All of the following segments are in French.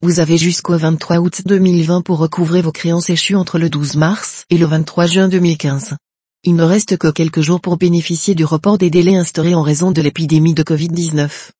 vous avez jusqu'au 23 août 2020 pour recouvrer vos créances échues entre le 12 mars et le 23 juin 2015. Il ne reste que quelques jours pour bénéficier du report des délais instaurés en raison de l'épidémie de Covid-19.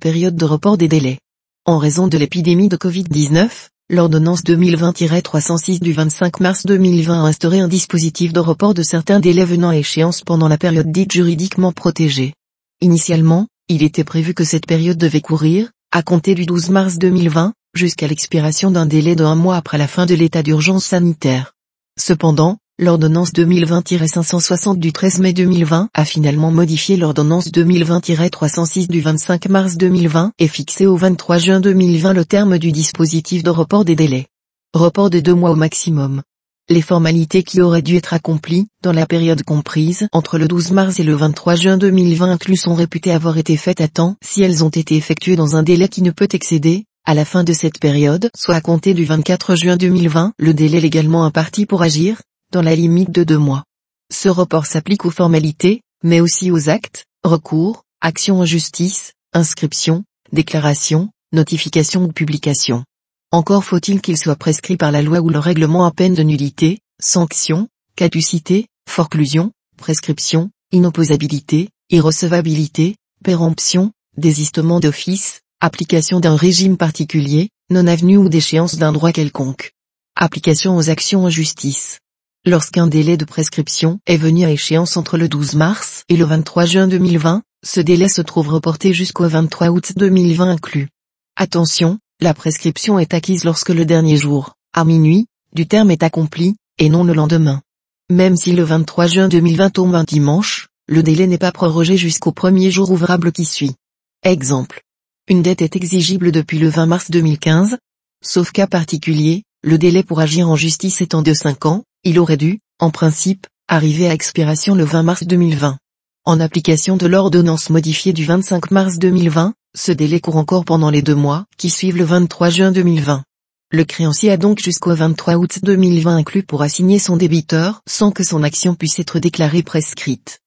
Période de report des délais. En raison de l'épidémie de Covid-19, l'ordonnance 2020-306 du 25 mars 2020 a instauré un dispositif de report de certains délais venant à échéance pendant la période dite juridiquement protégée. Initialement, il était prévu que cette période devait courir, à compter du 12 mars 2020, jusqu'à l'expiration d'un délai de un mois après la fin de l'état d'urgence sanitaire. Cependant, l'ordonnance 2020-560 du 13 mai 2020 a finalement modifié l'ordonnance 2020-306 du 25 mars 2020 et fixé au 23 juin 2020 le terme du dispositif de report des délais. Report de deux mois au maximum. Les formalités qui auraient dû être accomplies, dans la période comprise entre le 12 mars et le 23 juin 2020 inclus sont réputées avoir été faites à temps si elles ont été effectuées dans un délai qui ne peut excéder, à la fin de cette période, soit à compter du 24 juin 2020, le délai légalement imparti pour agir, dans la limite de deux mois. Ce report s'applique aux formalités, mais aussi aux actes, recours, actions en justice, inscription, déclaration, notification ou publication. Encore faut-il qu'il soit prescrit par la loi ou le règlement à peine de nullité, sanction, caducité, forclusion, prescription, inopposabilité, irrecevabilité, péremption, désistement d'office, application d'un régime particulier, non-avenue ou d'échéance d'un droit quelconque. Application aux actions en justice. Lorsqu'un délai de prescription est venu à échéance entre le 12 mars et le 23 juin 2020, ce délai se trouve reporté jusqu'au 23 août 2020 inclus. Attention, la prescription est acquise lorsque le dernier jour, à minuit, du terme est accompli, et non le lendemain. Même si le 23 juin 2020 tombe un dimanche, le délai n'est pas prorogé jusqu'au premier jour ouvrable qui suit. Exemple. Une dette est exigible depuis le 20 mars 2015. Sauf cas particulier, le délai pour agir en justice étant de 5 ans, il aurait dû, en principe, arriver à expiration le 20 mars 2020. En application de l'ordonnance modifiée du 25 mars 2020, ce délai court encore pendant les deux mois qui suivent le 23 juin 2020. Le créancier a donc jusqu'au 23 août 2020 inclus pour assigner son débiteur sans que son action puisse être déclarée prescrite.